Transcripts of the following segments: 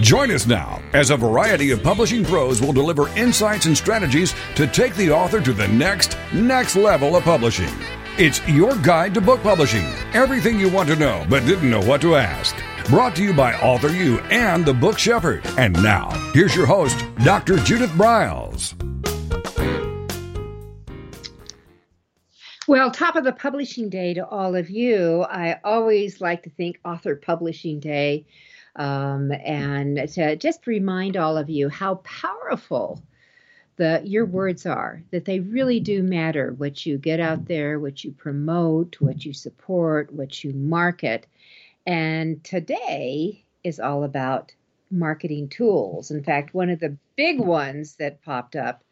Join us now as a variety of publishing pros will deliver insights and strategies to take the author to the next, next level of publishing. It's your guide to book publishing. Everything you want to know but didn't know what to ask. Brought to you by Author U and the Book Shepherd. And now, here's your host, Dr. Judith Briles. Well, top of the publishing day to all of you. I always like to think Author Publishing Day um, and to just remind all of you how powerful the your words are that they really do matter what you get out there what you promote what you support what you market. And today is all about marketing tools. In fact one of the big ones that popped up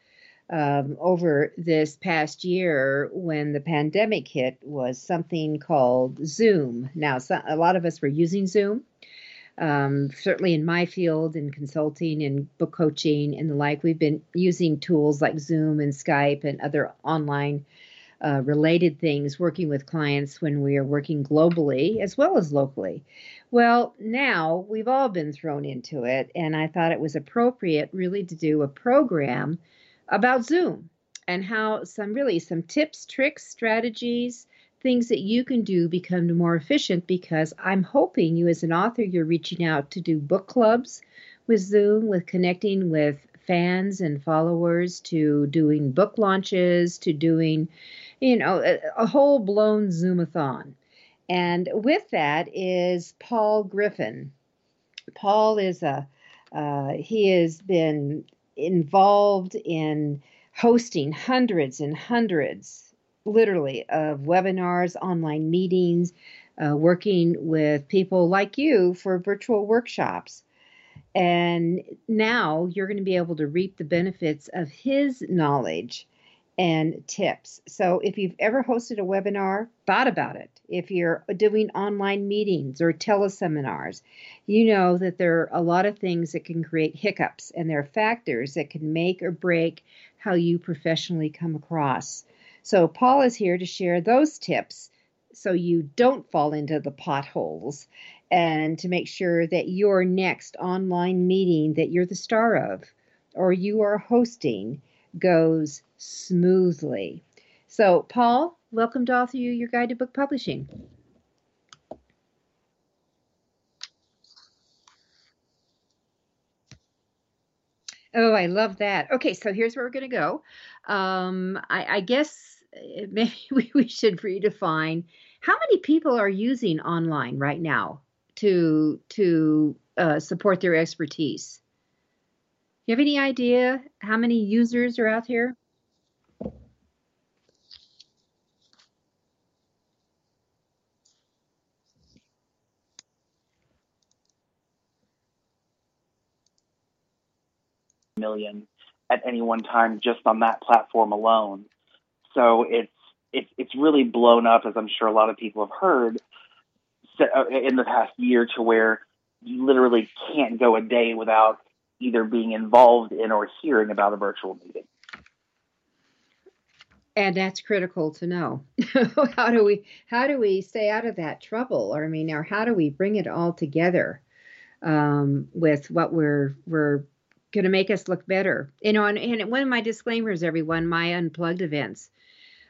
um, over this past year when the pandemic hit was something called zoom. Now so, a lot of us were using zoom um, certainly in my field in consulting and book coaching and the like, we've been using tools like Zoom and Skype and other online uh, related things working with clients when we are working globally as well as locally. Well, now we've all been thrown into it, and I thought it was appropriate really to do a program about Zoom and how some really some tips, tricks, strategies, things that you can do become more efficient because I'm hoping you, as an author, you're reaching out to do book clubs with Zoom, with connecting with fans and followers, to doing book launches, to doing, you know, a, a whole blown Zoomathon. And with that is Paul Griffin. Paul is a, uh, he has been involved in hosting hundreds and hundreds literally of webinars, online meetings, uh, working with people like you for virtual workshops. And now you're going to be able to reap the benefits of his knowledge and tips. So if you've ever hosted a webinar, thought about it. If you're doing online meetings or teleseminars, you know that there are a lot of things that can create hiccups and there are factors that can make or break how you professionally come across. So, Paul is here to share those tips so you don't fall into the potholes and to make sure that your next online meeting that you're the star of or you are hosting goes smoothly. So, Paul, welcome to Author U, your guide to book publishing. Oh, I love that. Okay, so here's where we're going to go. Um, I, I guess eh, maybe we, we should redefine how many people are using online right now to to uh, support their expertise. You have any idea how many users are out here? Million at any one time just on that platform alone. So it's it's it's really blown up, as I'm sure a lot of people have heard uh, in the past year, to where you literally can't go a day without either being involved in or hearing about a virtual meeting. And that's critical to know. how do we how do we stay out of that trouble? Or I mean, or how do we bring it all together um, with what we're we're going to make us look better. You know, and, and one of my disclaimers, everyone, my unplugged events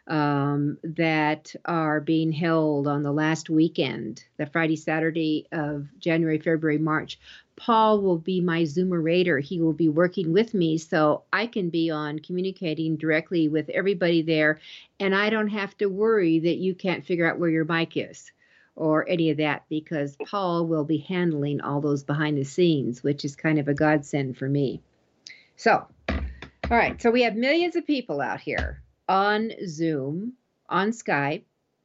um, that are being held on the last weekend, the Friday, Saturday of January, February, March. Paul will be my Zoomerator. He will be working with me so I can be on communicating directly with everybody there, and I don't have to worry that you can't figure out where your mic is or any of that because Paul will be handling all those behind the scenes, which is kind of a godsend for me. So, all right, so we have millions of people out here on Zoom, on Skype,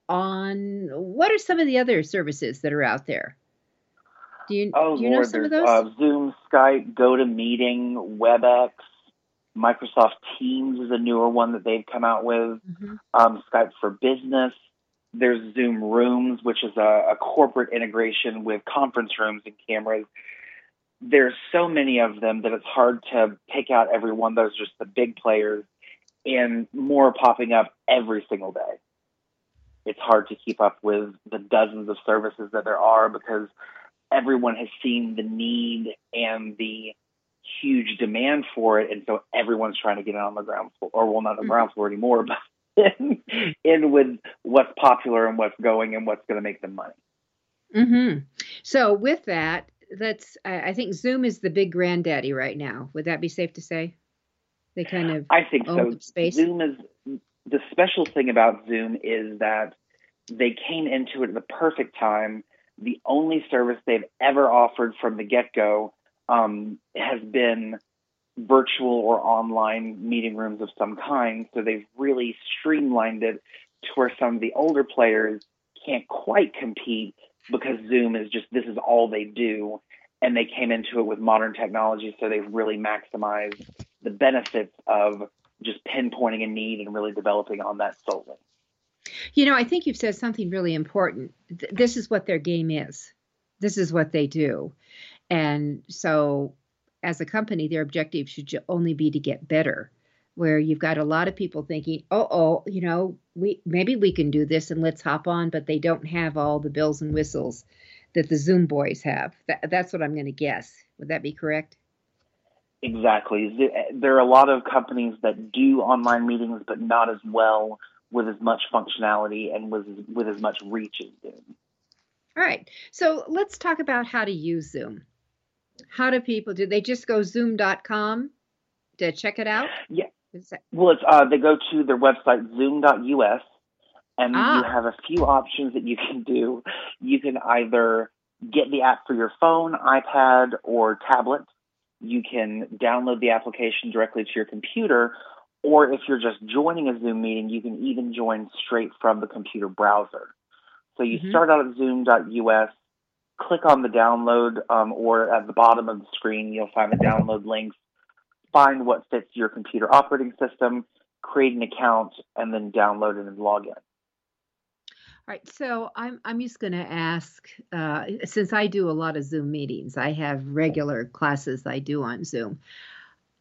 on what are some of the other services that are out there? Do you, oh, do you know some of those? Uh, Zoom, Skype, GoToMeeting, WebEx. Microsoft Teams is a newer one that they've come out with. Mm-hmm. Um, Skype for Business. There's Zoom Rooms, which is a, a corporate integration with conference rooms and cameras. There's so many of them that it's hard to pick out every one. Those are just the big players, and more popping up every single day. It's hard to keep up with the dozens of services that there are because everyone has seen the need and the huge demand for it, and so everyone's trying to get it on the ground floor, or well, not the mm-hmm. ground floor anymore, but in, in with what's popular and what's going and what's going to make them money. Hmm. So with that, that's I think Zoom is the big granddaddy right now. Would that be safe to say? They kind of I think so. Space. Zoom is the special thing about Zoom is that they came into it at the perfect time. The only service they've ever offered from the get go um, has been virtual or online meeting rooms of some kind. So they've really streamlined it to where some of the older players can't quite compete because Zoom is just this is all they do. And they came into it with modern technology, so they've really maximized the benefits of just pinpointing a need and really developing on that solely. You know, I think you've said something really important. This is what their game is. This is what they do. And so, as a company, their objective should only be to get better. Where you've got a lot of people thinking, "Oh, oh, you know, we maybe we can do this and let's hop on," but they don't have all the bells and whistles that the Zoom boys have. That, that's what I'm going to guess. Would that be correct? Exactly. Eh, there are a lot of companies that do online meetings, but not as well with as much functionality and with with as much reach as Zoom. All right. So let's talk about how to use Zoom. How do people do they just go zoom.com to check it out? Yeah. Well, it's uh, they go to their website zoom.us and ah. you have a few options that you can do. You can either get the app for your phone, iPad, or tablet. You can download the application directly to your computer, or if you're just joining a Zoom meeting, you can even join straight from the computer browser. So you mm-hmm. start out at zoom.us, click on the download, um, or at the bottom of the screen, you'll find the download links. Find what fits your computer operating system, create an account, and then download it and log in. All right, so I'm I'm just going to ask uh, since I do a lot of Zoom meetings, I have regular classes I do on Zoom.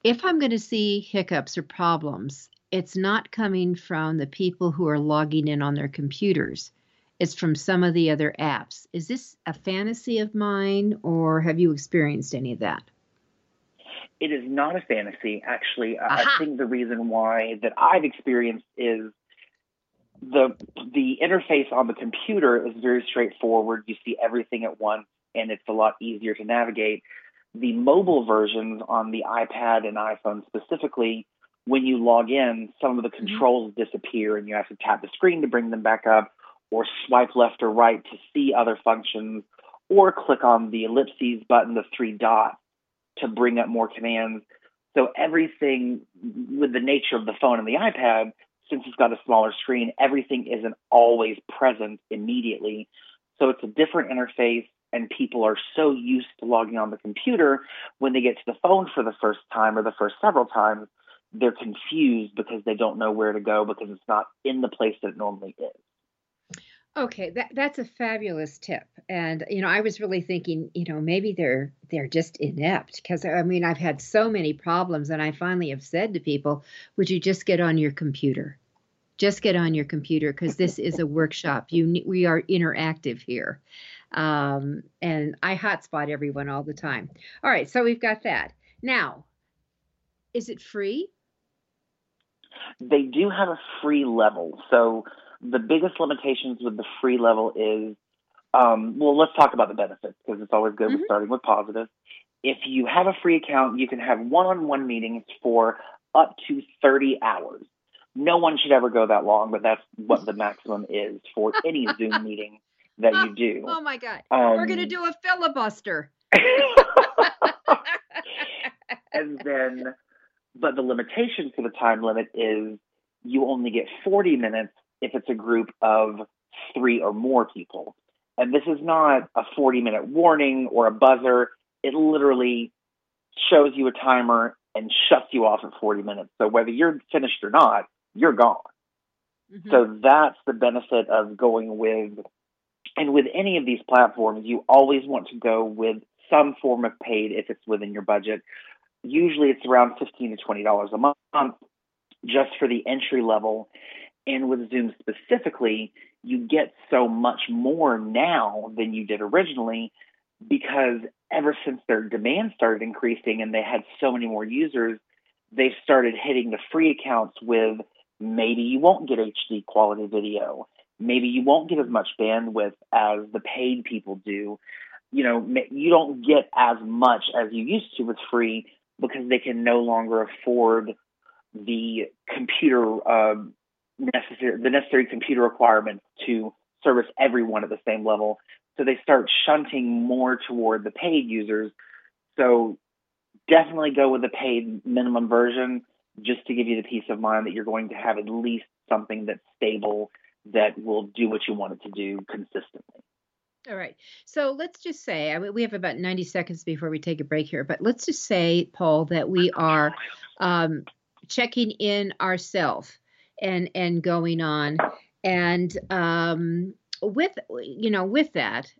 If I'm going to see hiccups or problems, it's not coming from the people who are logging in on their computers it's from some of the other apps. Is this a fantasy of mine, or have you experienced any of that? It is not a fantasy, actually. I think the reason why that I've experienced is the the interface on the computer is very straightforward. You see everything at once, and it's a lot easier to navigate. The mobile versions on the iPad and iPhone specifically, when you log in, some of the mm-hmm. controls mm-hmm. disappear, and you have to tap the screen to bring them back up or swipe left or right to see other functions, or click on the ellipses button, the three dots, to bring up more commands. So everything with the nature of the phone and the iPad, since it's got a smaller screen, everything isn't always present immediately. So it's a different interface, and people are so used to logging on the computer when they get to the phone for the first time or the first several times, they're confused because they don't know where to go because it's not in the place that it normally is. Okay, that that's a fabulous tip. And you know, I was really thinking, you know, maybe they're they're just inept because I mean, I've had so many problems and I finally have said to people, would you just get on your computer? Just get on your computer because this is a workshop. You we are interactive here. Um, and I hotspot everyone all the time. All right, so we've got that. Now, is it free? They do have a free level. So the biggest limitations with the free level is um, well, let's talk about the benefits because it's always good mm-hmm. with starting with positive. If you have a free account, you can have one on one meetings for up to 30 hours. No one should ever go that long, but that's what the maximum is for any Zoom meeting that you do. Oh my God. Um, We're going to do a filibuster. and then, but the limitation for the time limit is you only get 40 minutes if it's a group of three or more people. And this is not a 40 minute warning or a buzzer. It literally shows you a timer and shuts you off at 40 minutes. So whether you're finished or not, you're gone. Mm-hmm. So that's the benefit of going with, and with any of these platforms, you always want to go with some form of paid if it's within your budget. Usually it's around 15 to $20 a month just for the entry level. And with Zoom specifically, you get so much more now than you did originally because ever since their demand started increasing and they had so many more users, they've started hitting the free accounts with maybe you won't get HD quality video. Maybe you won't get as much bandwidth as the paid people do. You know, you don't get as much as you used to with free because they can no longer afford the computer uh, necessary the necessary computer requirements to service everyone at the same level. So they start shunting more toward the paid users. So definitely go with the paid minimum version just to give you the peace of mind that you're going to have at least something that's stable that will do what you want it to do consistently. All right. So let's just say I mean, we have about 90 seconds before we take a break here, but let's just say, Paul, that we are um, checking in ourselves and and going on, and um, with you know with that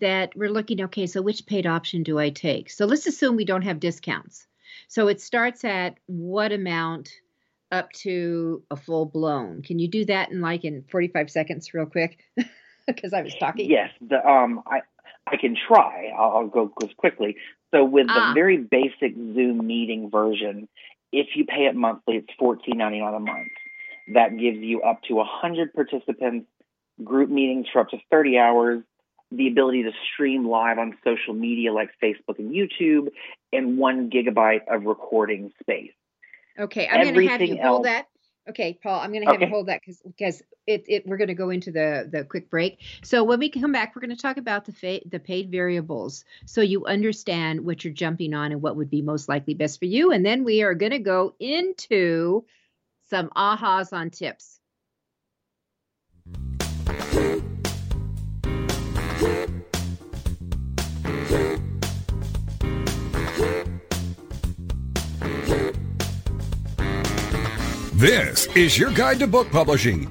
that we're looking okay so which paid option do i take? So let's assume we don't have discounts. So it starts at what amount up to a full blown can you do that in like in 45 seconds real quick? Because i was talking. Yes the um i i can try. I'll, I'll go quickly. So with the ah. very basic zoom meeting version if you pay it monthly it's 14.99 a month that gives you up to 100 participants group meetings for up to 30 hours, the ability to stream live on social media like Facebook and YouTube, and one gigabyte of recording space. Okay, I'm going to have you hold that. Okay, Paul, I'm going to have okay. you hold that because because it, it we're going to go into the the quick break. So when we come back, we're going to talk about the fa- the paid variables, so you understand what you're jumping on and what would be most likely best for you. And then we are going to go into some ahas on tips. This is your guide to book publishing.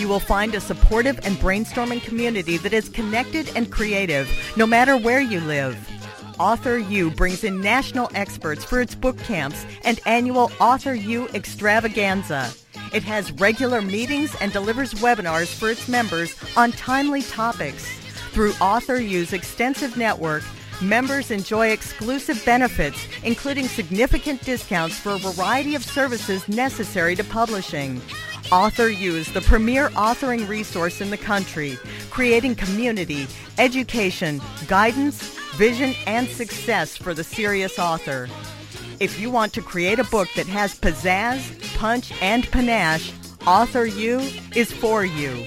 you will find a supportive and brainstorming community that is connected and creative, no matter where you live. Author U brings in national experts for its book camps and annual Author U extravaganza. It has regular meetings and delivers webinars for its members on timely topics. Through Author U's extensive network, members enjoy exclusive benefits, including significant discounts for a variety of services necessary to publishing. Author U's, the premier authoring resource in the country, creating community, education, guidance, vision, and success for the serious author. If you want to create a book that has pizzazz, punch, and panache, Author U is for you.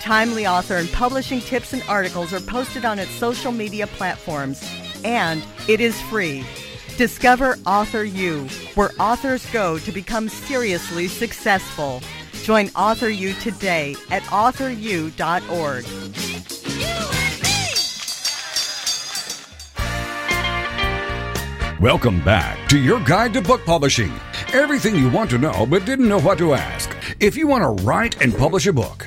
Timely author and publishing tips and articles are posted on its social media platforms, and it is free. Discover Author U, where authors go to become seriously successful. Join Author U today at authoru.org. Welcome back to your guide to book publishing. Everything you want to know but didn't know what to ask. If you want to write and publish a book,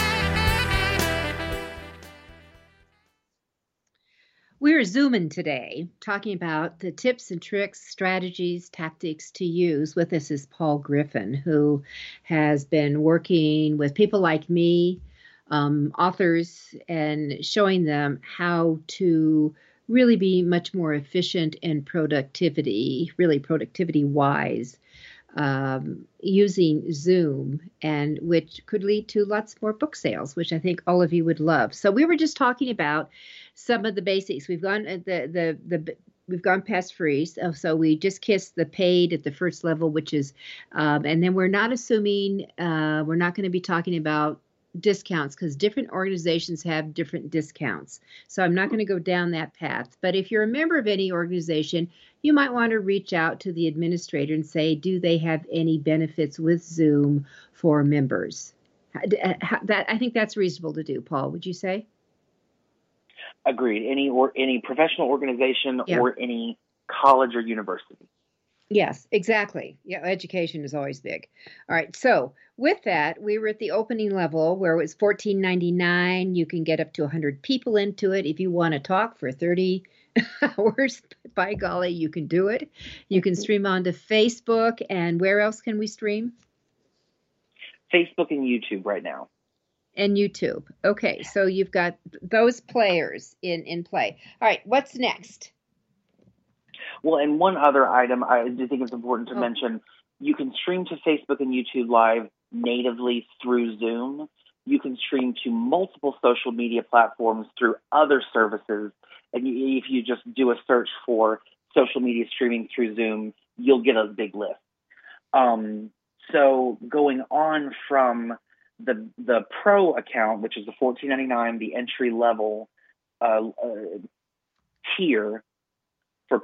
We're zooming today, talking about the tips and tricks, strategies, tactics to use. With us is Paul Griffin, who has been working with people like me, um, authors, and showing them how to really be much more efficient in productivity, really productivity wise, um, using Zoom, and which could lead to lots more book sales, which I think all of you would love. So we were just talking about some of the basics. We've gone uh, the the the we've gone past free, so, so we just kissed the paid at the first level, which is, um, and then we're not assuming uh, we're not going to be talking about discounts because different organizations have different discounts. So I'm not going to go down that path. But if you're a member of any organization, you might want to reach out to the administrator and say, do they have any benefits with Zoom for members? Uh, that I think that's reasonable to do. Paul, would you say? Agreed. Any or any professional organization yeah. or any college or university. Yes, exactly. Yeah, education is always big. All right. So with that, we were at the opening level where it was fourteen ninety nine. You can get up to hundred people into it if you want to talk for thirty hours. By golly, you can do it. You can stream onto Facebook, and where else can we stream? Facebook and YouTube right now. And YouTube. Okay, so you've got those players in in play. All right, what's next? Well, and one other item I do think it's important to oh. mention you can stream to Facebook and YouTube Live natively through Zoom. You can stream to multiple social media platforms through other services. And if you just do a search for social media streaming through Zoom, you'll get a big list. Um, so going on from the the pro account, which is the fourteen ninety nine, the entry level uh, uh, tier for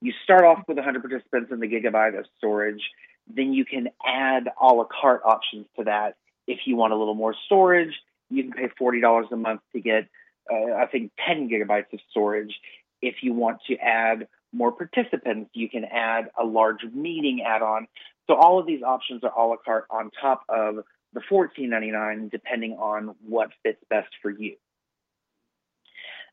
you start off with 100 participants and the gigabyte of storage. Then you can add a la carte options to that. If you want a little more storage, you can pay $40 a month to get, uh, I think, 10 gigabytes of storage. If you want to add more participants, you can add a large meeting add on. So all of these options are a la carte on top of the $14.99, depending on what fits best for you.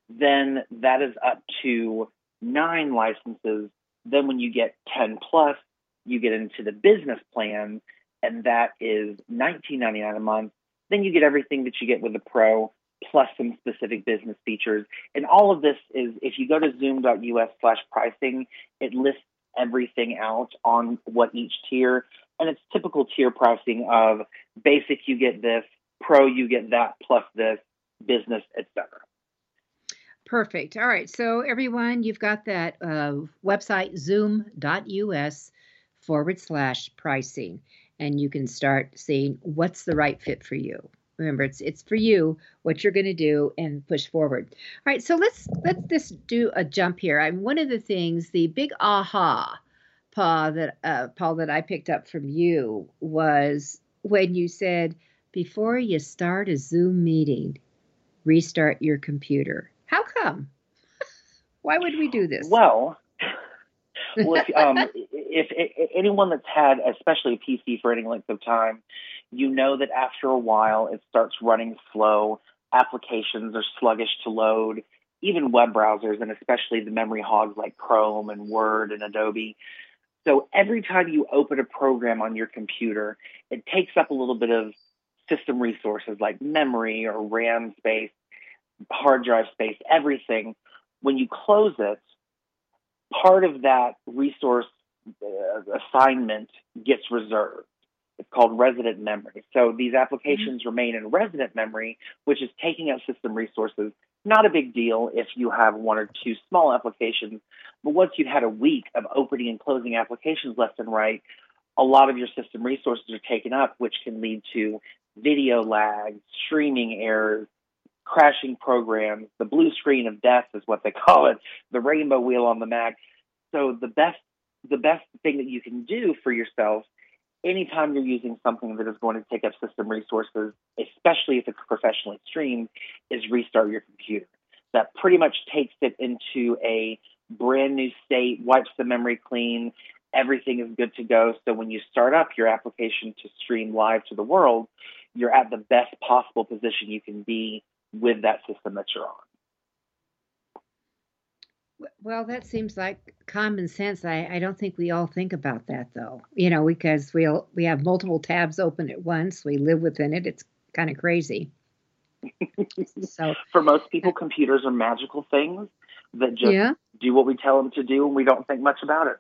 Then that is up to nine licenses. Then when you get 10 plus, you get into the business plan, and that is $19.99 a month. Then you get everything that you get with the pro, plus some specific business features. And all of this is, if you go to zoom.us slash pricing, it lists everything out on what each tier, and it's typical tier pricing of basic, you get this, pro, you get that, plus this, business, etc. Perfect. All right. So, everyone, you've got that uh, website, zoom.us forward slash pricing, and you can start seeing what's the right fit for you. Remember, it's it's for you what you're going to do and push forward. All right, so let's let's just do a jump here. I'm one of the things, the big aha, Paul that uh, Paul that I picked up from you was when you said before you start a Zoom meeting, restart your computer. How come? Why would we do this? Well, well, if, um, if, if, anyone that's had, especially a PC for any length of time, you know that after a while it starts running slow. Applications are sluggish to load. Even web browsers, and especially the memory hogs like Chrome and Word and Adobe. So every time you open a program on your computer, it takes up a little bit of system resources like memory or RAM space hard drive space, everything. When you close it, part of that resource uh, assignment gets reserved. It's called resident memory. So these applications mm-hmm. remain in resident memory, which is taking up system resources. Not a big deal if you have one or two small applications, but once you've had a week of opening and closing applications left and right, a lot of your system resources are taken up, which can lead to video lag, streaming errors, crashing programs. The blue screen of death is what they call it, the rainbow wheel on the Mac. So the best the best thing that you can do for yourself anytime you're using something that is going to take up system resources, especially if it's professionally streamed, is restart your computer. That pretty much takes it into a brand new state, wipes the memory clean, everything is good to go. So when you start up your application to stream live to the world, you're at the best possible position you can be with that system that you're on. Well, that seems like common sense. I, I don't think we all think about that though. You know, because we we have multiple tabs open at once. We live within it. It's kind of crazy. so for most people, computers are magical things that just yeah. do what we tell them to do, and we don't think much about it.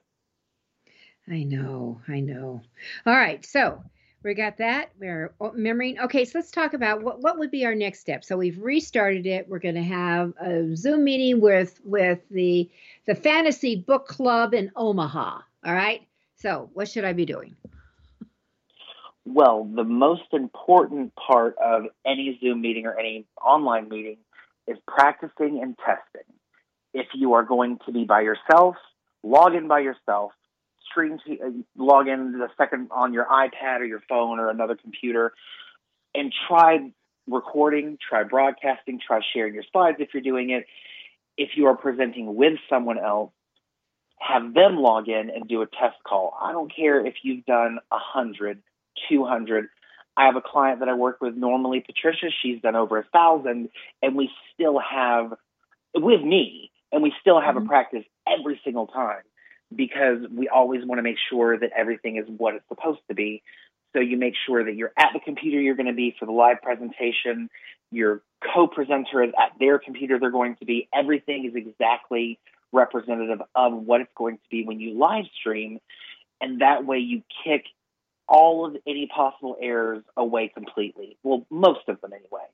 I know, I know. All right, so we got that. We're remembering. Oh, okay, so let's talk about what what would be our next step. So we've restarted it. We're going to have a Zoom meeting with with the the Fantasy Book Club in Omaha. All right. So what should I be doing? Well, the most important part of any Zoom meeting or any online meeting is practicing and testing. If you are going to be by yourself, log in by yourself, stream to, uh, log in the second on your iPad or your phone or another computer, and try recording, try broadcasting, try sharing your slides if you're doing it. If you are presenting with someone else, have them log in and do a test call. I don't care if you've done a hundred 200. I have a client that I work with normally, Patricia. She's done over a thousand, and we still have with me, and we still have mm-hmm. a practice every single time because we always want to make sure that everything is what it's supposed to be. So you make sure that you're at the computer you're going to be for the live presentation. Your co-presenter is at their computer they're going to be. Everything is exactly representative of what it's going to be when you live stream. And that way you kick all of any possible errors away completely. Well, most of them anyway,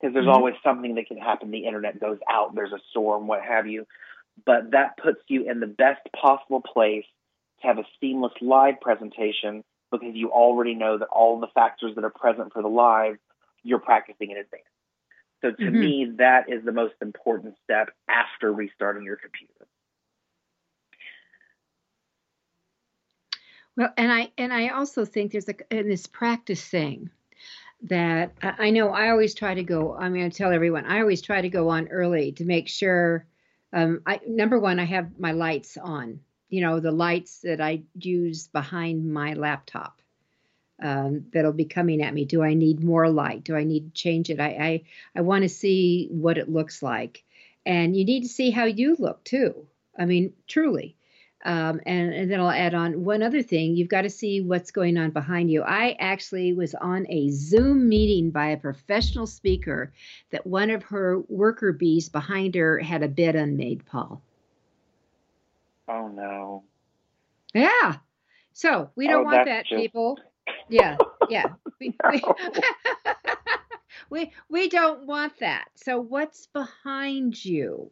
because there's mm-hmm. always something that can happen. The internet goes out, there's a storm, what have you. But that puts you in the best possible place to have a seamless live presentation because you already know that all the factors that are present for the live, you're practicing in advance. So to mm-hmm. me, that is the most important step after restarting your computer. Well, and I and I also think there's a in this practice thing that I know I always try to go. I mean, I tell everyone I always try to go on early to make sure. Um, I number one, I have my lights on. You know, the lights that I use behind my laptop um, that'll be coming at me. Do I need more light? Do I need to change it? I I, I want to see what it looks like, and you need to see how you look too. I mean, truly. Um, and, and, then I'll add on one other thing. You've got to see what's going on behind you. I actually was on a Zoom meeting by a professional speaker that one of her worker bees behind her had a bed unmade, Paul. Oh, no. Yeah. So we don't oh, want that, just... people. Yeah. Yeah. we, we, we, we don't want that. So what's behind you?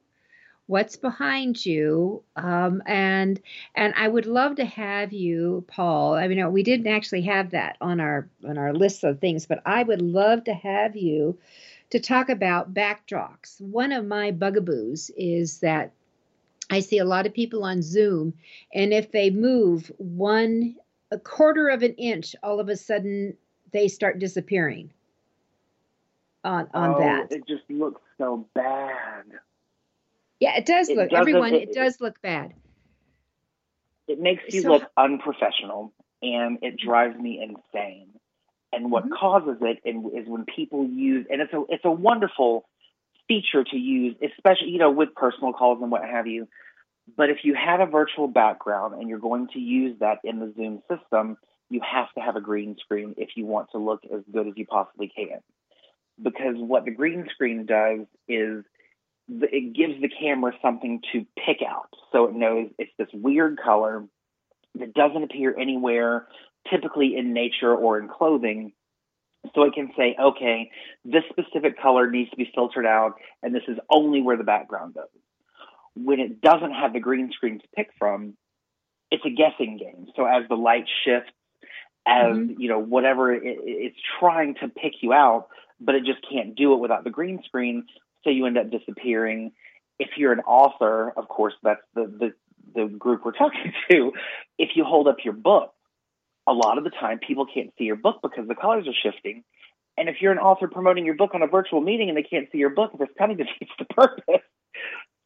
What's behind you um, and and i would love to have you paul i mean we didn't actually have that on our on our list of things but i would love to have you to talk about backdrops. One of my bugaboos is that i see a lot of people on zoom and if they move one a quarter of an inch all of a sudden they start disappearing on on oh, that. it just looks so bad yeah, it does it look. Everyone, it, it, does look bad. It makes you so, look unprofessional, and it drives me insane. And what mm-hmm. causes it is when people use, and it's a it's a wonderful feature to use, especially you know with personal calls and what have you. But if you have a virtual background and you're going to use that in the Zoom system, you have to have a green screen if you want to look as good as you possibly can. Because what the green screen does is it gives the camera something to pick out. So it knows it's this weird color that doesn't appear anywhere, typically in nature or in clothing. So it can say, okay, this specific color needs to be filtered out, and this is only where the background goes. When it doesn't have the green screen to pick from, it's a guessing game. So as the light shifts, as mm-hmm. you know, whatever it, it's trying to pick you out, but it just can't do it without the green screen so you end up disappearing. If you're an author, of course, that's the, the, the group we're talking to. If you hold up your book, a lot of the time people can't see your book because the colors are shifting. And if you're an author promoting your book on a virtual meeting and they can't see your book, this kind of defeats the purpose.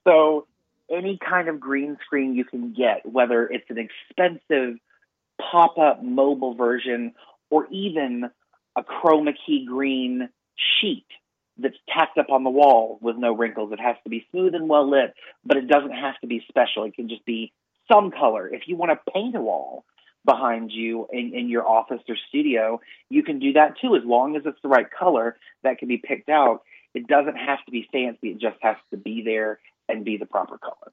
So any kind of green screen you can get, whether it's an expensive pop-up mobile version or even a chroma key green sheet that's tacked up on the wall with no wrinkles. It has to be smooth and well lit, but it doesn't have to be special. It can just be some color. If you want to paint a wall behind you in, in your office or studio, you can do that too, as long as it's the right color that can be picked out. It doesn't have to be fancy, it just has to be there and be the proper color.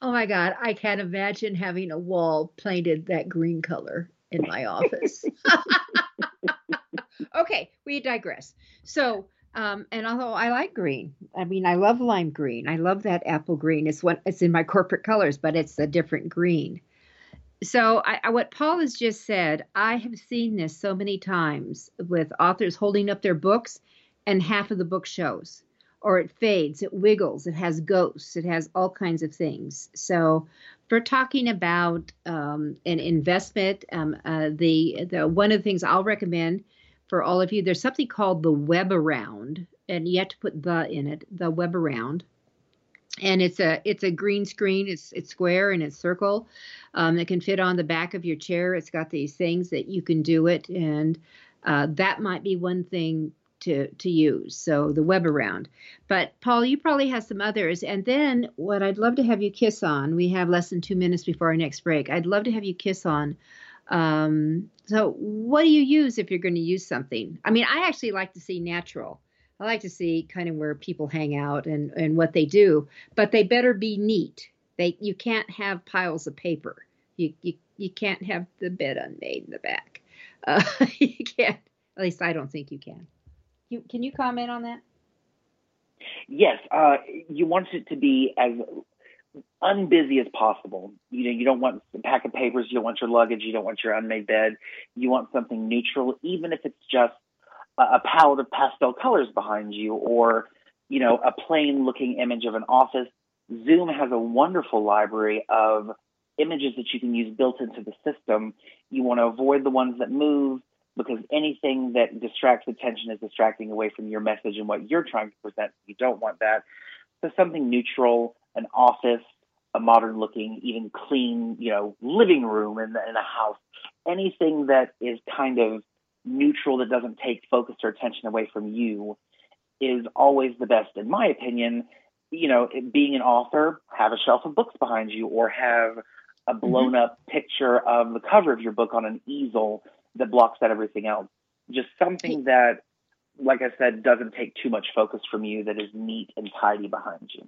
Oh my God, I can't imagine having a wall painted that green color in my office. okay, we digress. So, um, and although I like green, I mean, I love lime green. I love that apple green. It's what it's in my corporate colors, but it's a different green. So, I, I, what Paul has just said, I have seen this so many times with authors holding up their books, and half of the book shows, or it fades, it wiggles, it has ghosts, it has all kinds of things. So, for talking about um, an investment, um, uh, the the one of the things I'll recommend for all of you, there's something called the Webaround, and you have to put the in it, the Webaround. And it's a it's a green screen. It's it's square and it's circle. Um, it can fit on the back of your chair. It's got these things that you can do it, and uh, that might be one thing to to use. So the Webaround. But Paul, you probably have some others. And then what I'd love to have you kiss on. We have less than two minutes before our next break. I'd love to have you kiss on um, so, what do you use if you're going to use something? I mean, I actually like to see natural. I like to see kind of where people hang out and, and what they do, but they better be neat. They you can't have piles of paper. You you, you can't have the bed unmade in the back. Uh, you can't. At least I don't think you can. You can you comment on that? Yes, uh, you want it to be as unbusy as possible. You know, you don't want a pack of papers, you don't want your luggage, you don't want your unmade bed. You want something neutral, even if it's just a, a palette of pastel colors behind you or, you know, a plain looking image of an office. Zoom has a wonderful library of images that you can use built into the system. You want to avoid the ones that move because anything that distracts attention is distracting away from your message and what you're trying to present. You don't want that. So something neutral, an office, a modern looking, even clean, you know, living room in, in a house, anything that is kind of neutral that doesn't take focus or attention away from you is always the best, in my opinion. You know, being an author, have a shelf of books behind you or have a mm-hmm. blown mm-hmm. up picture of the cover of your book on an easel that blocks out everything else. Just something that, like I said, doesn't take too much focus from you, that is neat and tidy behind you.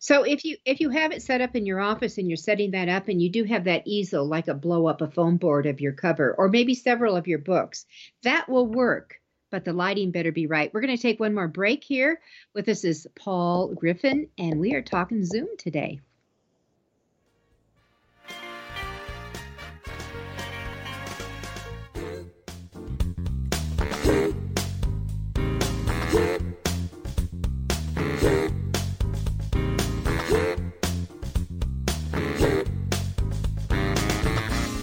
So if you if you have it set up in your office and you're setting that up and you do have that easel like a blow up a foam board of your cover or maybe several of your books, that will work. But the lighting better be right. We're going to take one more break here. With us is Paul Griffin, and we are talking Zoom today.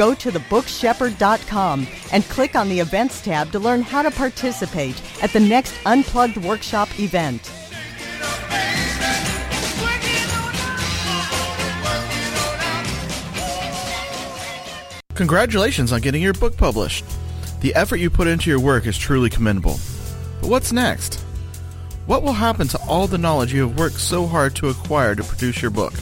Go to thebookshepherd.com and click on the Events tab to learn how to participate at the next Unplugged Workshop event. Congratulations on getting your book published. The effort you put into your work is truly commendable. But what's next? What will happen to all the knowledge you have worked so hard to acquire to produce your book?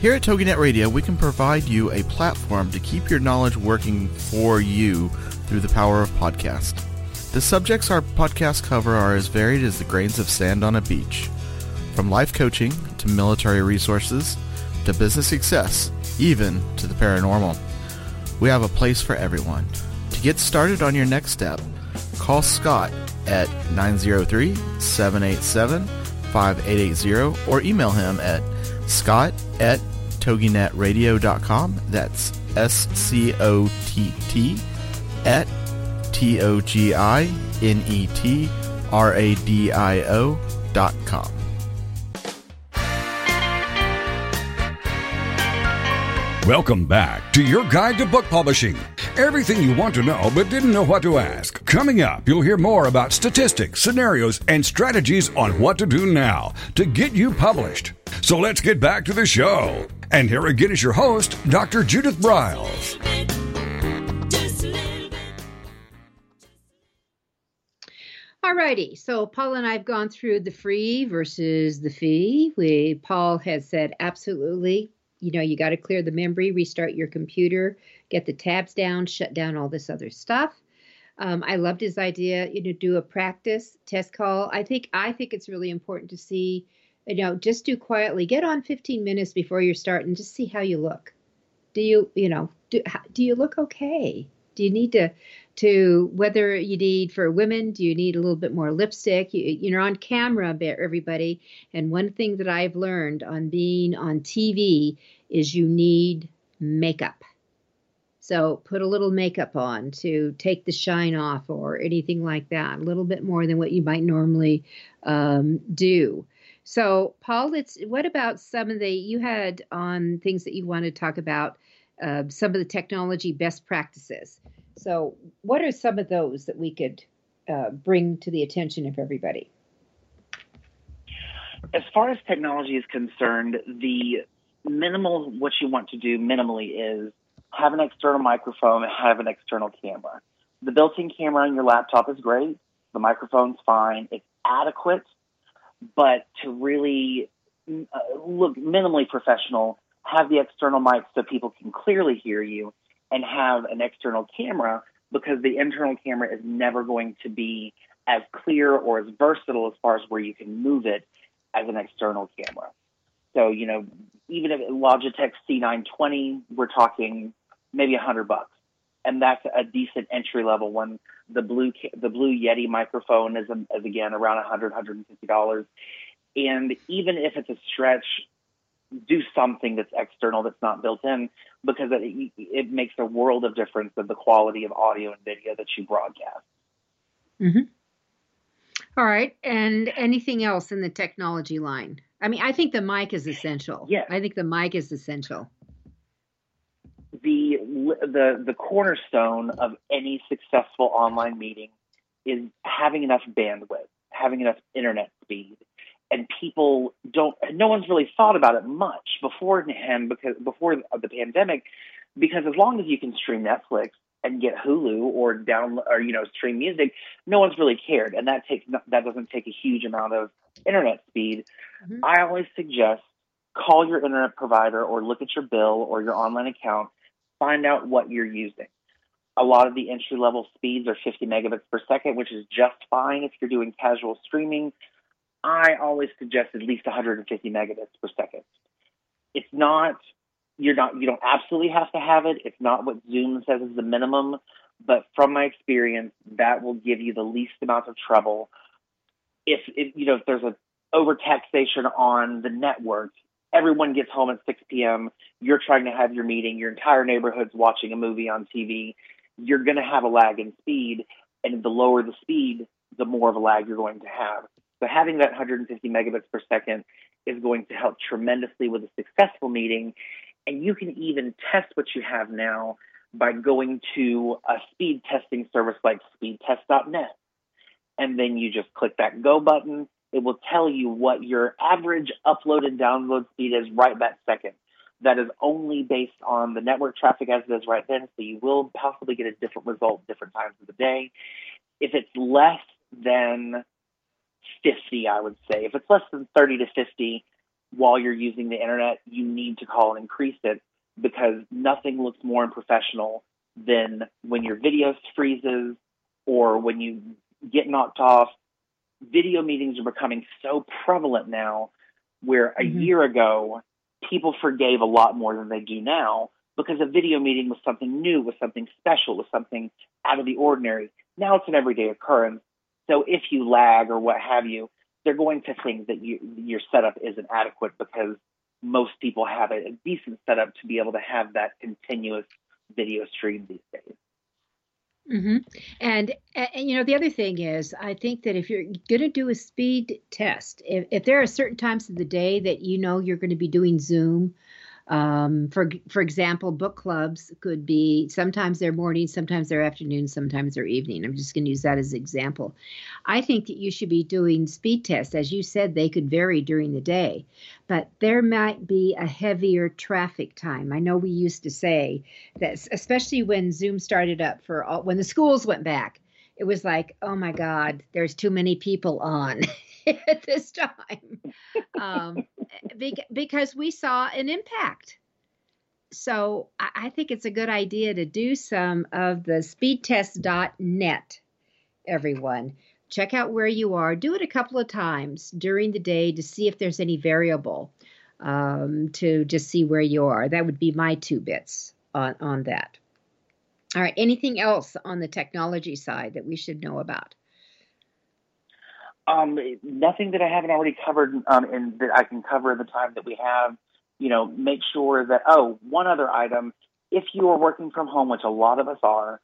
Here at TogiNet Radio, we can provide you a platform to keep your knowledge working for you through the power of podcast. The subjects our podcasts cover are as varied as the grains of sand on a beach. From life coaching to military resources to business success, even to the paranormal. We have a place for everyone. To get started on your next step, call Scott at 903 787 5880 or email him at scott at toginetradio.com. That's S C O T T at T O G I N E T R A D I O dot com. Welcome back to your guide to book publishing. Everything you want to know but didn't know what to ask. Coming up, you'll hear more about statistics, scenarios, and strategies on what to do now to get you published. So let's get back to the show. And here again is your host, Dr. Judith Briles. Alrighty, so Paul and I have gone through the free versus the fee. We Paul has said absolutely you know, you got to clear the memory, restart your computer, get the tabs down, shut down all this other stuff. Um, I loved his idea, you know, do a practice test call. I think I think it's really important to see, you know, just do quietly. Get on 15 minutes before you start and just see how you look. Do you, you know, do do you look okay? Do you need to to whether you need for women, do you need a little bit more lipstick? You, you're on camera, everybody. And one thing that I've learned on being on TV is you need makeup. So put a little makeup on to take the shine off or anything like that, a little bit more than what you might normally um, do. So, Paul, it's what about some of the you had on things that you want to talk about? Uh, some of the technology best practices. So, what are some of those that we could uh, bring to the attention of everybody? As far as technology is concerned, the minimal, what you want to do minimally is have an external microphone have an external camera. The built in camera on your laptop is great. The microphone's fine. It's adequate. But to really uh, look minimally professional, have the external mic so people can clearly hear you and have an external camera because the internal camera is never going to be as clear or as versatile as far as where you can move it as an external camera. So, you know, even if Logitech C920, we're talking maybe a hundred bucks, and that's a decent entry level one. The blue the blue Yeti microphone is, is again around a hundred, hundred and fifty dollars, and even if it's a stretch, do something that's external that's not built in because it, it makes a world of difference of the quality of audio and video that you broadcast. Mm-hmm. All right, and anything else in the technology line? I mean, I think the mic is essential. Yeah, I think the mic is essential. The the the cornerstone of any successful online meeting is having enough bandwidth, having enough internet speed, and people don't no one's really thought about it much beforehand because before the pandemic because as long as you can stream Netflix and get Hulu or down or you know stream music no one's really cared. And that takes that doesn't take a huge amount of internet speed. Mm-hmm. I always suggest call your internet provider or look at your bill or your online account find out what you're using. A lot of the entry level speeds are 50 megabits per second which is just fine if you're doing casual streaming I always suggest at least 150 megabits per second. It's not you're not you don't absolutely have to have it. It's not what Zoom says is the minimum, but from my experience, that will give you the least amount of trouble. If, if you know if there's a overtaxation on the network, everyone gets home at 6 p.m. You're trying to have your meeting. Your entire neighborhood's watching a movie on TV. You're going to have a lag in speed, and the lower the speed, the more of a lag you're going to have. So having that 150 megabits per second is going to help tremendously with a successful meeting. And you can even test what you have now by going to a speed testing service like speedtest.net. And then you just click that go button. It will tell you what your average upload and download speed is right that second. That is only based on the network traffic as it is right then. So you will possibly get a different result different times of the day. If it's less than 50, I would say. If it's less than 30 to 50 while you're using the internet, you need to call and increase it because nothing looks more unprofessional than when your video freezes or when you get knocked off. Video meetings are becoming so prevalent now where a mm-hmm. year ago people forgave a lot more than they do now because a video meeting was something new, was something special, was something out of the ordinary. Now it's an everyday occurrence so if you lag or what have you, they're going to think that you, your setup isn't adequate because most people have a, decent setup to be able to have that continuous video stream these days. Mm-hmm. And, and you know the other thing is, I think that if you're going to do a speed test, if, if there are certain times of the day that you know you're going to be doing Zoom um, for for example, book clubs could be sometimes they're morning, sometimes they're afternoon, sometimes they're evening. I'm just going to use that as an example. I think that you should be doing speed tests, as you said, they could vary during the day, but there might be a heavier traffic time. I know we used to say that, especially when Zoom started up for all, when the schools went back it was like, oh my God, there's too many people on at this time um, because we saw an impact. So I think it's a good idea to do some of the speedtest.net, everyone. Check out where you are. Do it a couple of times during the day to see if there's any variable um, to just see where you are. That would be my two bits on, on that. All right. Anything else on the technology side that we should know about? Um, nothing that I haven't already covered, um, and that I can cover in the time that we have. You know, make sure that. Oh, one other item: if you are working from home, which a lot of us are,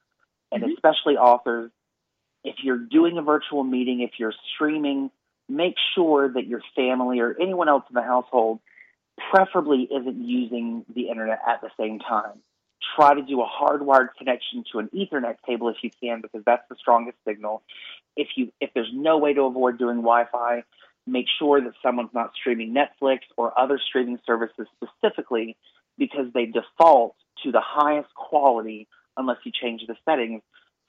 and mm-hmm. especially authors, if you're doing a virtual meeting, if you're streaming, make sure that your family or anyone else in the household preferably isn't using the internet at the same time try to do a hardwired connection to an Ethernet cable if you can, because that's the strongest signal. If you if there's no way to avoid doing Wi-Fi, make sure that someone's not streaming Netflix or other streaming services specifically because they default to the highest quality unless you change the settings.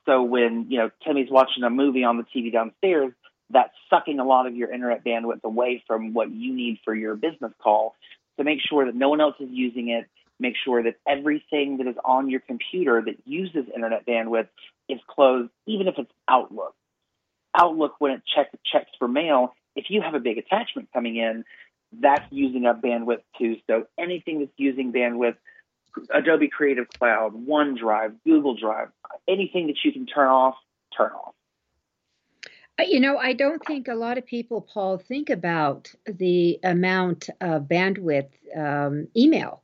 So when you know Timmy's watching a movie on the TV downstairs, that's sucking a lot of your internet bandwidth away from what you need for your business call. So make sure that no one else is using it make sure that everything that is on your computer that uses internet bandwidth is closed, even if it's Outlook. Outlook, when it check, checks for mail, if you have a big attachment coming in, that's using up bandwidth too. So anything that's using bandwidth, Adobe Creative Cloud, OneDrive, Google Drive, anything that you can turn off, turn off. Uh, you know, I don't think a lot of people, Paul, think about the amount of bandwidth um, email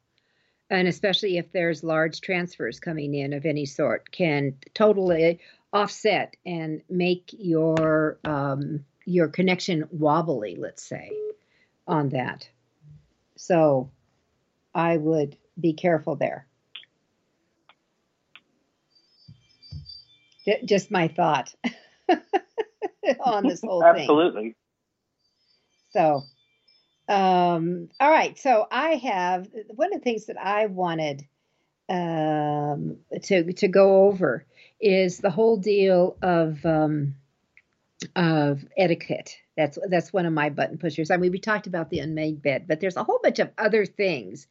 and especially if there's large transfers coming in of any sort, can totally offset and make your um, your connection wobbly. Let's say on that. So I would be careful there. Just my thought on this whole Absolutely. thing. Absolutely. So um, all right, so I have one of the things that I wanted um, to to go over is the whole deal of um, of etiquette. That's that's one of my button pushers. I mean, we talked about the unmade bed, but there's a whole bunch of other things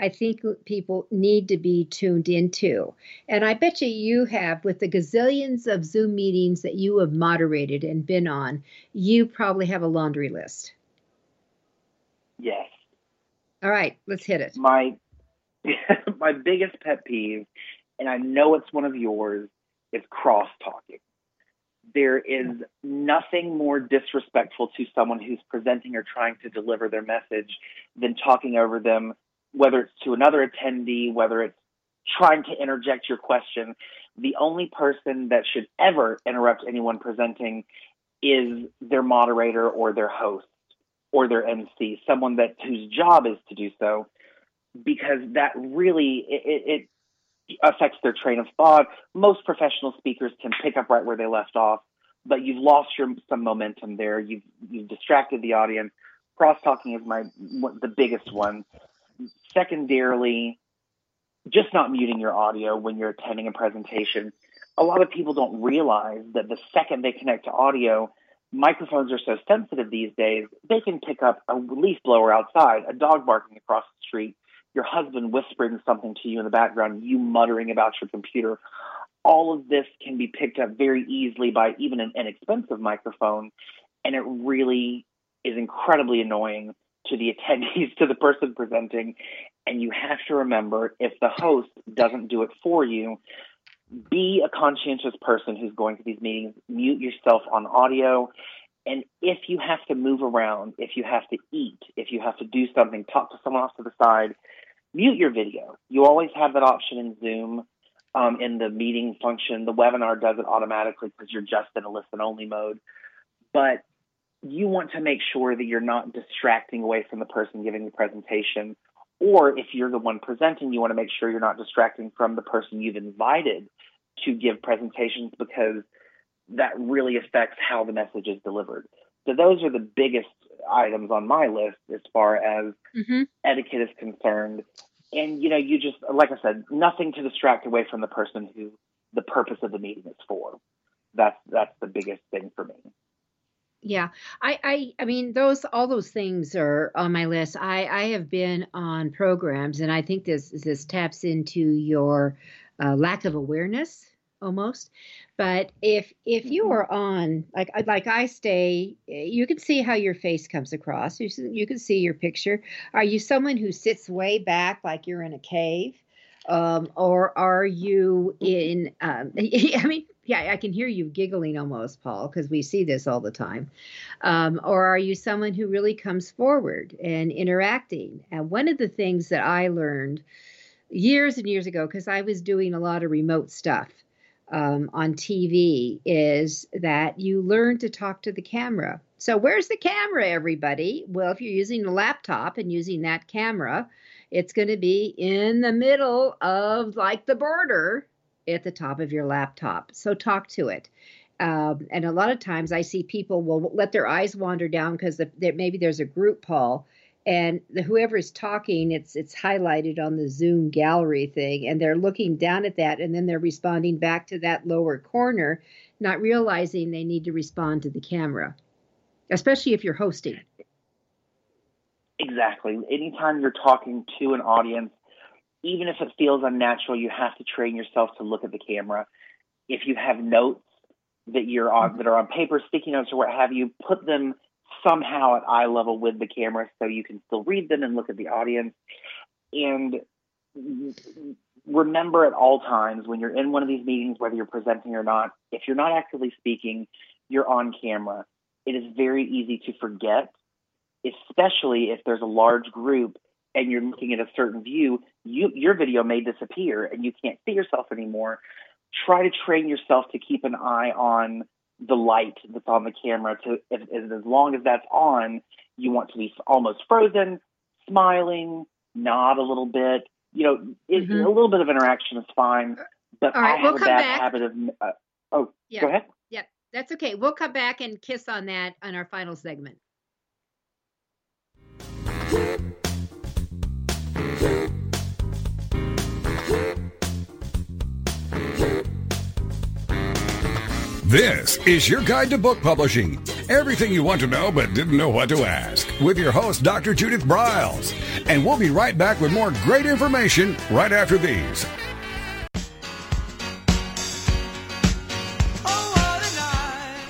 I think people need to be tuned into. And I bet you you have, with the gazillions of Zoom meetings that you have moderated and been on, you probably have a laundry list. Yes. All right, let's hit it. My my biggest pet peeve, and I know it's one of yours, is cross talking. There is nothing more disrespectful to someone who's presenting or trying to deliver their message than talking over them, whether it's to another attendee, whether it's trying to interject your question. The only person that should ever interrupt anyone presenting is their moderator or their host or their MC, someone that whose job is to do so, because that really it, it affects their train of thought. Most professional speakers can pick up right where they left off, but you've lost your some momentum there. You've you've distracted the audience. Cross talking is my the biggest one. Secondarily, just not muting your audio when you're attending a presentation. A lot of people don't realize that the second they connect to audio, microphones are so sensitive these days, they can pick up a leaf blower outside, a dog barking across the street, your husband whispering something to you in the background, you muttering about your computer. All of this can be picked up very easily by even an inexpensive microphone, and it really is incredibly annoying to the attendees, to the person presenting. And you have to remember if the host doesn't do it for you, be a conscientious person who's going to these meetings. Mute yourself on audio And if you have to move around, if you have to eat, if you have to do something, talk to someone off to the side, mute your video. You always have that option in Zoom um, in the meeting function. The webinar does it automatically because you're just in a listen only mode. But you want to make sure that you're not distracting away from the person giving the presentation. Or if you're the one presenting, you want to make sure you're not distracting from the person you've invited to give presentations because that really affects how the message is delivered. So those are the biggest items on my list as far as mm-hmm. etiquette is concerned. And you know, you just like I said, nothing to distract away from the person who the purpose of the meeting is for. That's that's the biggest thing for me. Yeah, I, I, I mean, those all those things are on my list. I, I have been on programs, and I think this this taps into your uh, lack of awareness almost. But if if you mm-hmm. are on like like I stay, you can see how your face comes across. You you can see your picture. Are you someone who sits way back like you're in a cave? Um, or are you in um, i mean yeah i can hear you giggling almost paul because we see this all the time um, or are you someone who really comes forward and interacting and one of the things that i learned years and years ago because i was doing a lot of remote stuff um, on TV is that you learn to talk to the camera. So, where's the camera, everybody? Well, if you're using a laptop and using that camera, it's going to be in the middle of like the border at the top of your laptop. So, talk to it. Um, and a lot of times I see people will let their eyes wander down because the, maybe there's a group, Paul, and the, whoever is talking it's it's highlighted on the zoom gallery thing and they're looking down at that and then they're responding back to that lower corner not realizing they need to respond to the camera especially if you're hosting. Exactly. Anytime you're talking to an audience even if it feels unnatural you have to train yourself to look at the camera. If you have notes that you're on that are on paper sticky notes or what have you put them somehow at eye level with the camera so you can still read them and look at the audience. And remember at all times when you're in one of these meetings, whether you're presenting or not, if you're not actively speaking, you're on camera. It is very easy to forget, especially if there's a large group and you're looking at a certain view, you, your video may disappear and you can't see yourself anymore. Try to train yourself to keep an eye on the light that's on the camera to if, if, as long as that's on you want to be almost frozen smiling nod a little bit you know it, mm-hmm. a little bit of interaction is fine but i have we'll a bad back. habit of uh, oh yeah. go ahead yeah that's okay we'll come back and kiss on that on our final segment This is your guide to book publishing. Everything you want to know but didn't know what to ask. With your host, Dr. Judith Briles. And we'll be right back with more great information right after these.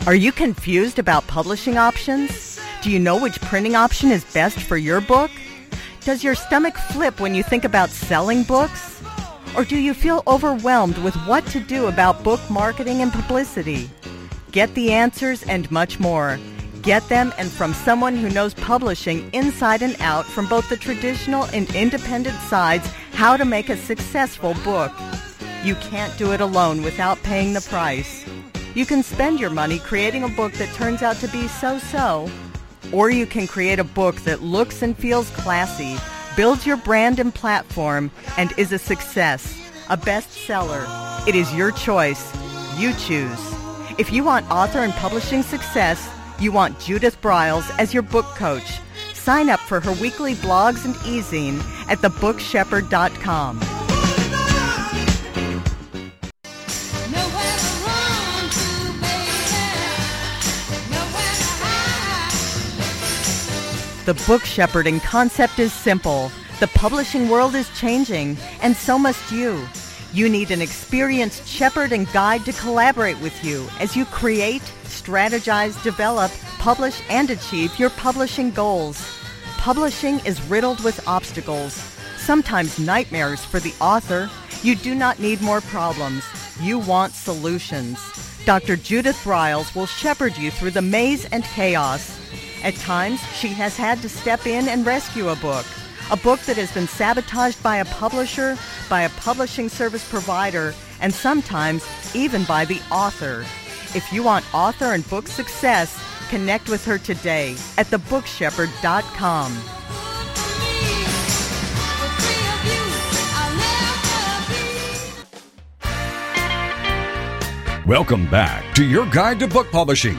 Are you confused about publishing options? Do you know which printing option is best for your book? Does your stomach flip when you think about selling books? Or do you feel overwhelmed with what to do about book marketing and publicity? Get the answers and much more. Get them and from someone who knows publishing inside and out from both the traditional and independent sides how to make a successful book. You can't do it alone without paying the price. You can spend your money creating a book that turns out to be so-so, or you can create a book that looks and feels classy builds your brand and platform, and is a success, a bestseller. It is your choice. You choose. If you want author and publishing success, you want Judith Briles as your book coach. Sign up for her weekly blogs and e-zine at thebookshepherd.com. The book shepherding concept is simple. The publishing world is changing, and so must you. You need an experienced shepherd and guide to collaborate with you as you create, strategize, develop, publish, and achieve your publishing goals. Publishing is riddled with obstacles, sometimes nightmares for the author. You do not need more problems. You want solutions. Dr. Judith Briles will shepherd you through the maze and chaos. At times, she has had to step in and rescue a book. A book that has been sabotaged by a publisher, by a publishing service provider, and sometimes even by the author. If you want author and book success, connect with her today at thebookshepherd.com. Welcome back to your guide to book publishing.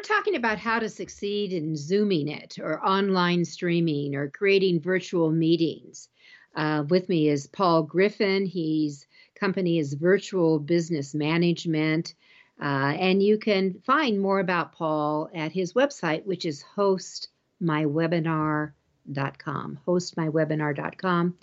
We're talking about how to succeed in Zooming it or online streaming or creating virtual meetings. Uh, with me is Paul Griffin. His company is Virtual Business Management. Uh, and you can find more about Paul at his website, which is hostmywebinar.com. Hostmywebinar.com.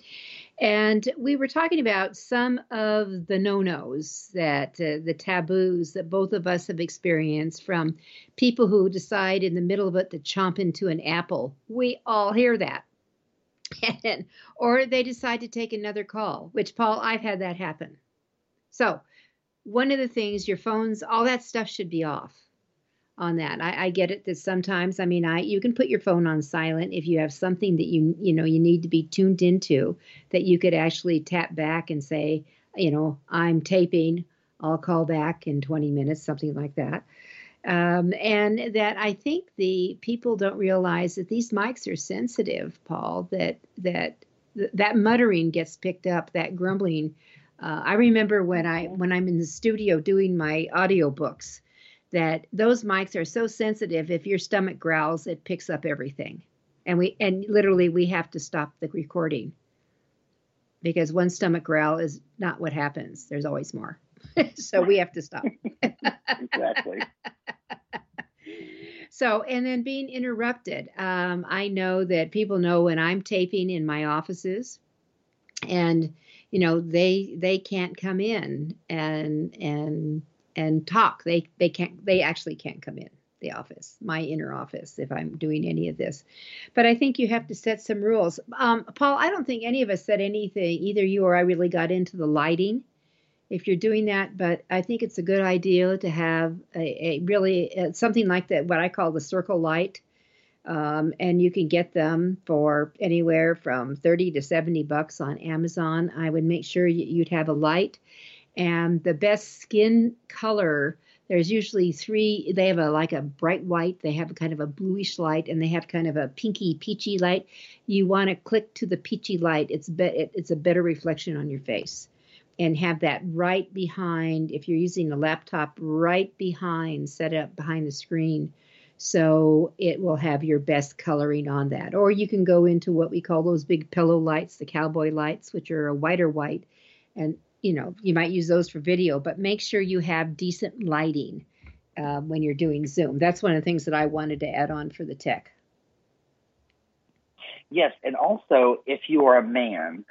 And we were talking about some of the no nos that uh, the taboos that both of us have experienced from people who decide in the middle of it to chomp into an apple. We all hear that. And, or they decide to take another call, which, Paul, I've had that happen. So, one of the things, your phones, all that stuff should be off on that. I, I, get it that sometimes, I mean, I you can put your phone on silent if you have something that you you know you need to be tuned into that you could actually tap back and say, you know, I'm taping. I'll call back in 20 minutes, something like that. Um, and that I think the people don't realize that these mics are sensitive, Paul. That that that muttering gets picked up, that grumbling. Uh, I remember when I when I'm in the studio doing my audio books that those mics are so sensitive if your stomach growls it picks up everything. And we and literally we have to stop the recording because one stomach growl is not what happens. There's always more. So we have to stop. Exactly. So and then being interrupted um, i know that people know when i'm taping in my offices and you know they they can't come in and and and talk. They they can't they actually can't come in the office, my inner office, if I'm doing any of this. But I think you have to set some rules. Um, Paul, I don't think any of us said anything, either you or I really got into the lighting if you're doing that, but I think it's a good idea to have a, a really uh, something like that, what I call the circle light. Um, and you can get them for anywhere from 30 to 70 bucks on Amazon. I would make sure you'd have a light and the best skin color there's usually three they have a like a bright white they have kind of a bluish light and they have kind of a pinky peachy light. You want to click to the peachy light it's be, it's a better reflection on your face. And have that right behind if you're using a laptop right behind set up behind the screen. So it will have your best coloring on that. Or you can go into what we call those big pillow lights the cowboy lights which are a whiter white and you know, you might use those for video, but make sure you have decent lighting uh, when you're doing Zoom. That's one of the things that I wanted to add on for the tech. Yes, and also if you are a man,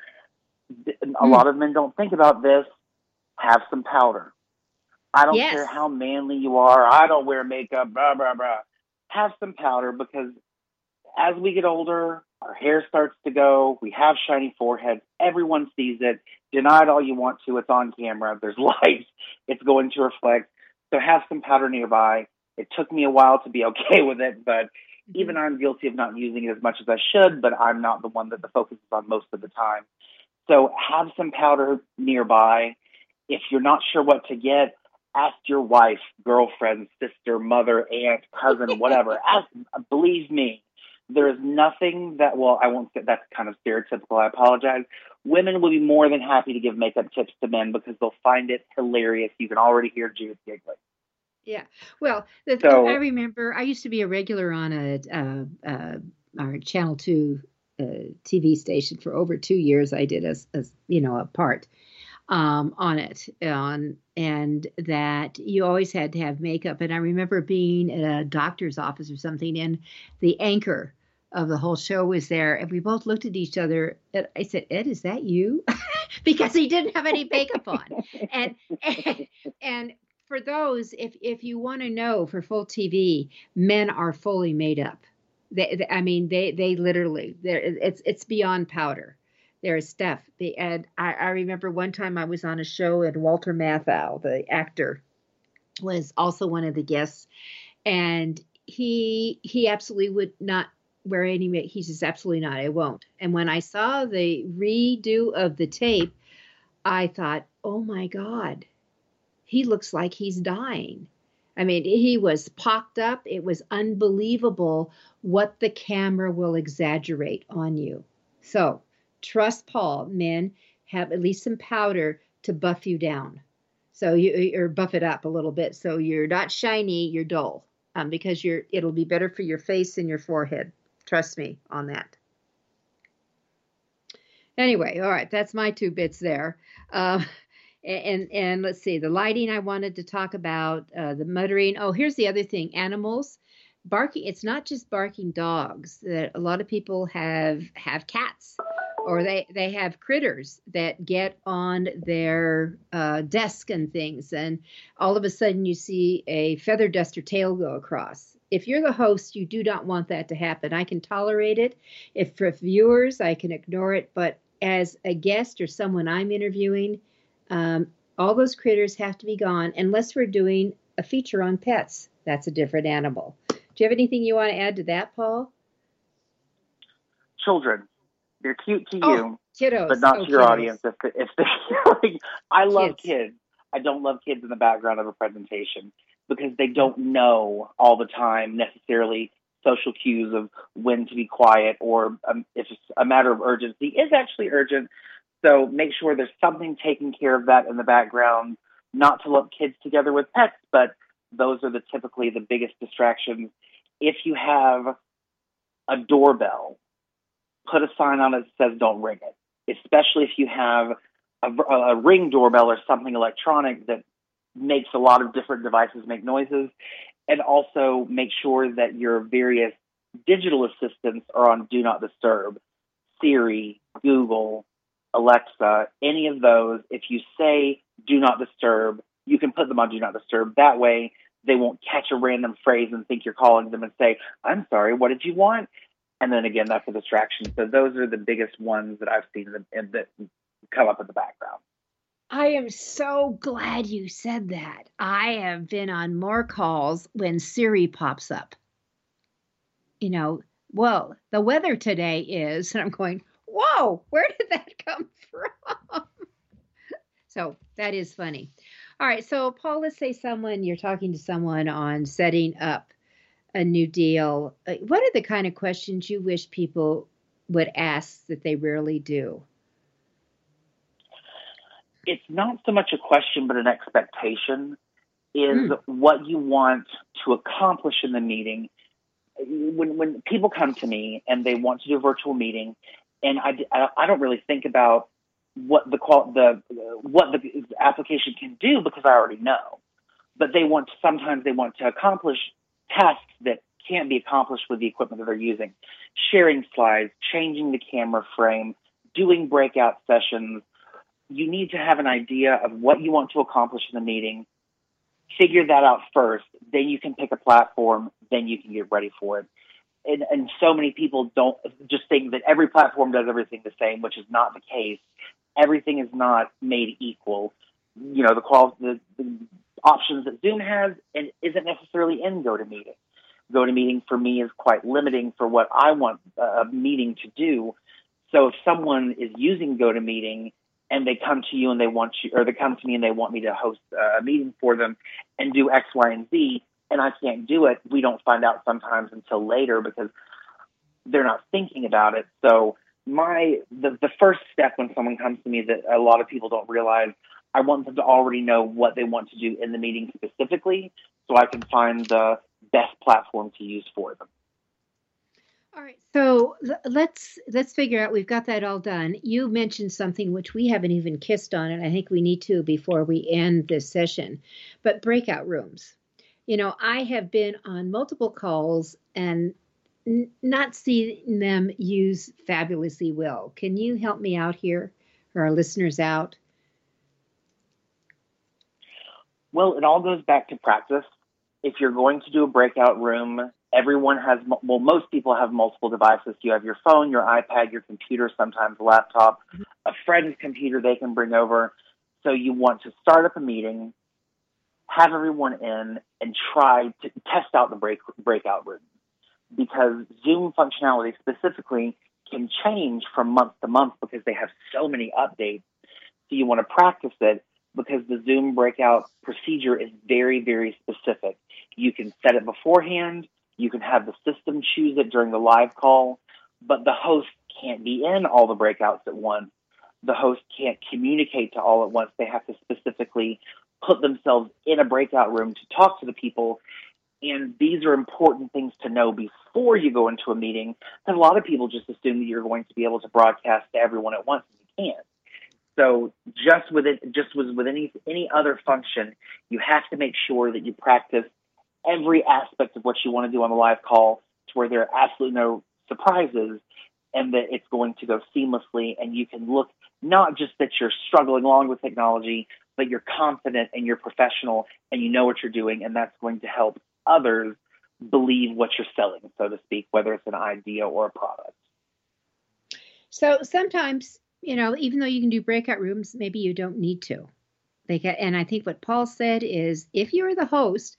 a mm. lot of men don't think about this. Have some powder. I don't yes. care how manly you are. I don't wear makeup. Blah blah blah. Have some powder because as we get older, our hair starts to go. We have shiny foreheads. Everyone sees it. Deny it all you want to. It's on camera. There's lights. It's going to reflect. So have some powder nearby. It took me a while to be okay with it, but mm-hmm. even I'm guilty of not using it as much as I should, but I'm not the one that the focus is on most of the time. So have some powder nearby. If you're not sure what to get, ask your wife, girlfriend, sister, mother, aunt, cousin, whatever. ask, believe me, there is nothing that, well, I won't say that's kind of stereotypical. I apologize. Women will be more than happy to give makeup tips to men because they'll find it hilarious. You can already hear Judith giggling. Yeah. Well, the, so, I remember I used to be a regular on a, uh, uh, our Channel 2 uh, TV station for over two years. I did as, as you know, a part. Um, on it, on and that you always had to have makeup. And I remember being at a doctor's office or something, and the anchor of the whole show was there, and we both looked at each other. And I said, "Ed, is that you?" because he didn't have any makeup on, and, and and for those, if if you want to know for full TV, men are fully made up. They, they I mean, they they literally, there it's it's beyond powder there is Steph. The, and I, I remember one time I was on a show and Walter Matthau, the actor, was also one of the guests, and he he absolutely would not wear any. He says absolutely not. I won't. And when I saw the redo of the tape, I thought, oh my god, he looks like he's dying. I mean, he was pocked up. It was unbelievable what the camera will exaggerate on you. So trust Paul, men have at least some powder to buff you down. So you or buff it up a little bit so you're not shiny, you're dull. Um, because you're it'll be better for your face and your forehead. Trust me on that. Anyway, all right, that's my two bits there. Uh, and and let's see the lighting I wanted to talk about uh, the muttering. Oh, here's the other thing: animals barking. It's not just barking dogs. That a lot of people have have cats or they they have critters that get on their uh, desk and things, and all of a sudden you see a feather duster tail go across. If you're the host, you do not want that to happen. I can tolerate it. If for viewers, I can ignore it, but as a guest or someone I'm interviewing, um, all those critters have to be gone unless we're doing a feature on pets. That's a different animal. Do you have anything you want to add to that, Paul? Children. They're cute to oh, you, kiddos. but not oh, to your kiddos. audience. If they, if they like, I love Kids. kids. I don't love kids in the background of a presentation because they don't know all the time necessarily social cues of when to be quiet or um, if it's a matter of urgency is actually urgent. So make sure there's something taking care of that in the background. Not to lump kids together with pets, but those are the typically the biggest distractions. If you have a doorbell put a sign on it that says don't ring it, especially if you have a, a ring doorbell or something electronic that makes a lot of different devices make noises. And also make sure that your various digital assistants are on do not disturb. Siri, Google, Alexa, any of those, if you say do not disturb, you can put them on do not disturb. That way, they won't catch a random phrase and think you're calling them and say, I'm sorry, what did you want? And then again, that's a distraction. So those are the biggest ones that I've seen that, come up in the background. I am so glad you said that. I have been on more calls when Siri pops up. You know, well, the weather today is, and I'm going, whoa, where did that come from? so that is funny. All right, so Paul, let's say someone you're talking to someone on setting up a new deal. What are the kind of questions you wish people would ask that they rarely do? It's not so much a question, but an expectation is hmm. what you want to accomplish in the meeting. When, when people come to me and they want to do a virtual meeting, and I, I I don't really think about what the qual the what the application can do because I already know. But they want to, sometimes they want to accomplish tasks that can't be accomplished with the equipment that they're using. Sharing slides, changing the camera frame, doing breakout sessions. You need to have an idea of what you want to accomplish in the meeting. Figure that out first. Then you can pick a platform. Then you can get ready for it. And, and so many people don't just think that every platform does everything the same, which is not the case. Everything is not made equal. You know, the, qual- the, the options that Zoom has and isn't necessarily in GoToMeeting. GoToMeeting for me is quite limiting for what I want uh, a meeting to do. So if someone is using GoToMeeting and they come to you and they want you, or they come to me and they want me to host uh, a meeting for them and do X, Y, and Z, and I can't do it, we don't find out sometimes until later because they're not thinking about it. So my the the first step when someone comes to me that a lot of people don't realize, I want them to already know what they want to do in the meeting specifically, so I can find the best platform to use for them. All right, so let's let's figure out. We've got that all done. You mentioned something which we haven't even kissed on, and I think we need to before we end this session. But breakout rooms. You know, I have been on multiple calls and n- not seen them use fabulously well. Can you help me out here, or our listeners out? Well, it all goes back to practice. If you're going to do a breakout room, everyone has, well, most people have multiple devices. You have your phone, your iPad, your computer, sometimes a laptop, mm-hmm. a friend's computer they can bring over. So you want to start up a meeting, have everyone in, and try to test out the break, breakout room. Because Zoom functionality specifically can change from month to month because they have so many updates. So you want to practice it because the Zoom breakout procedure is very, very specific. You can set it beforehand. You can have the system choose it during the live call, but the host can't be in all the breakouts at once. The host can't communicate to all at once. They have to specifically put themselves in a breakout room to talk to the people. And these are important things to know before you go into a meeting. And a lot of people just assume that you're going to be able to broadcast to everyone at once, and you can't. So just with it, just with any any other function, you have to make sure that you practice every aspect of what you want to do on the live call to where there are absolutely no surprises and that it's going to go seamlessly and you can look not just that you're struggling along with technology, but you're confident and you're professional and you know what you're doing and that's going to help others believe what you're selling, so to speak, whether it's an idea or a product. So sometimes you know, even though you can do breakout rooms, maybe you don't need to. Get, and I think what Paul said is if you're the host,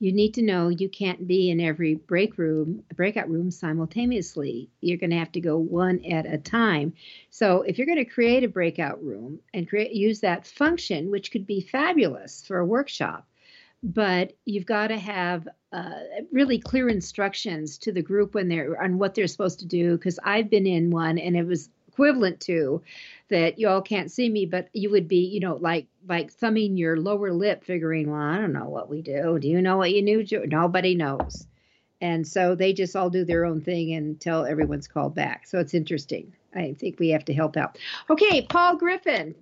you need to know you can't be in every break room, breakout room simultaneously. You're going to have to go one at a time. So if you're going to create a breakout room and create use that function, which could be fabulous for a workshop, but you've got to have uh, really clear instructions to the group when they're on what they're supposed to do. Because I've been in one and it was equivalent to that you all can't see me but you would be you know like like thumbing your lower lip figuring well i don't know what we do. Do you know what you knew nobody knows. And so they just all do their own thing until everyone's called back. So it's interesting. I think we have to help out. Okay paul griffin.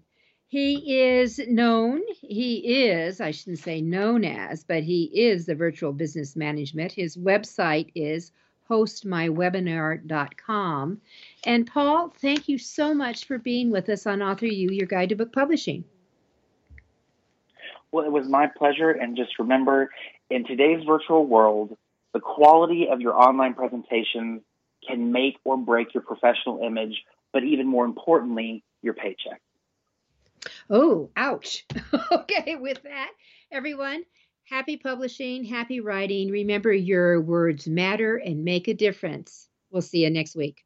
He is known, he is, I shouldn't say known as, but he is the virtual business management. His website is hostmywebinar.com. And Paul, thank you so much for being with us on Author U, your guide to book publishing. Well, it was my pleasure. And just remember, in today's virtual world, the quality of your online presentations can make or break your professional image, but even more importantly, your paycheck. Oh, ouch. okay, with that, everyone, Happy publishing, happy writing. Remember, your words matter and make a difference. We'll see you next week.